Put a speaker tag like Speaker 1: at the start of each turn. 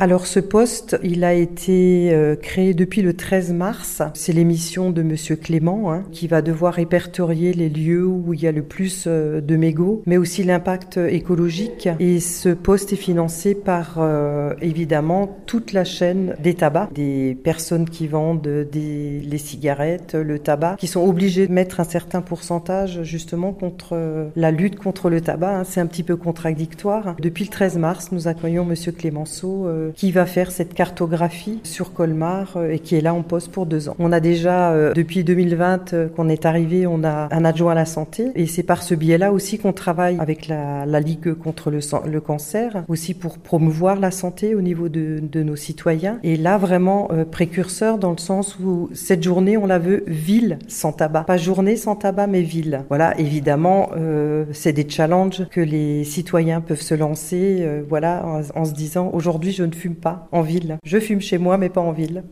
Speaker 1: Alors ce poste, il a été euh, créé depuis le 13 mars. C'est l'émission de Monsieur Clément hein, qui va devoir répertorier les lieux où il y a le plus euh, de mégots, mais aussi l'impact écologique. Et ce poste est financé par euh, évidemment toute la chaîne des tabacs, des personnes qui vendent des, les cigarettes, le tabac, qui sont obligés de mettre un certain pourcentage justement contre la lutte contre le tabac. Hein. C'est un petit peu contradictoire. Depuis le 13 mars, nous accueillons Monsieur Clémenceau qui va faire cette cartographie sur Colmar euh, et qui est là en poste pour deux ans. On a déjà, euh, depuis 2020 euh, qu'on est arrivé, on a un adjoint à la santé et c'est par ce biais-là aussi qu'on travaille avec la, Ligue contre le, cancer, aussi pour promouvoir la santé au niveau de, nos citoyens. Et là, vraiment précurseur dans le sens où cette journée, on la veut ville sans tabac. Pas journée sans tabac, mais ville. Voilà, évidemment, c'est des challenges que les citoyens peuvent se lancer, voilà, en, en se disant, aujourd'hui, je ne fume pas en ville. Je fume chez moi, mais pas en ville.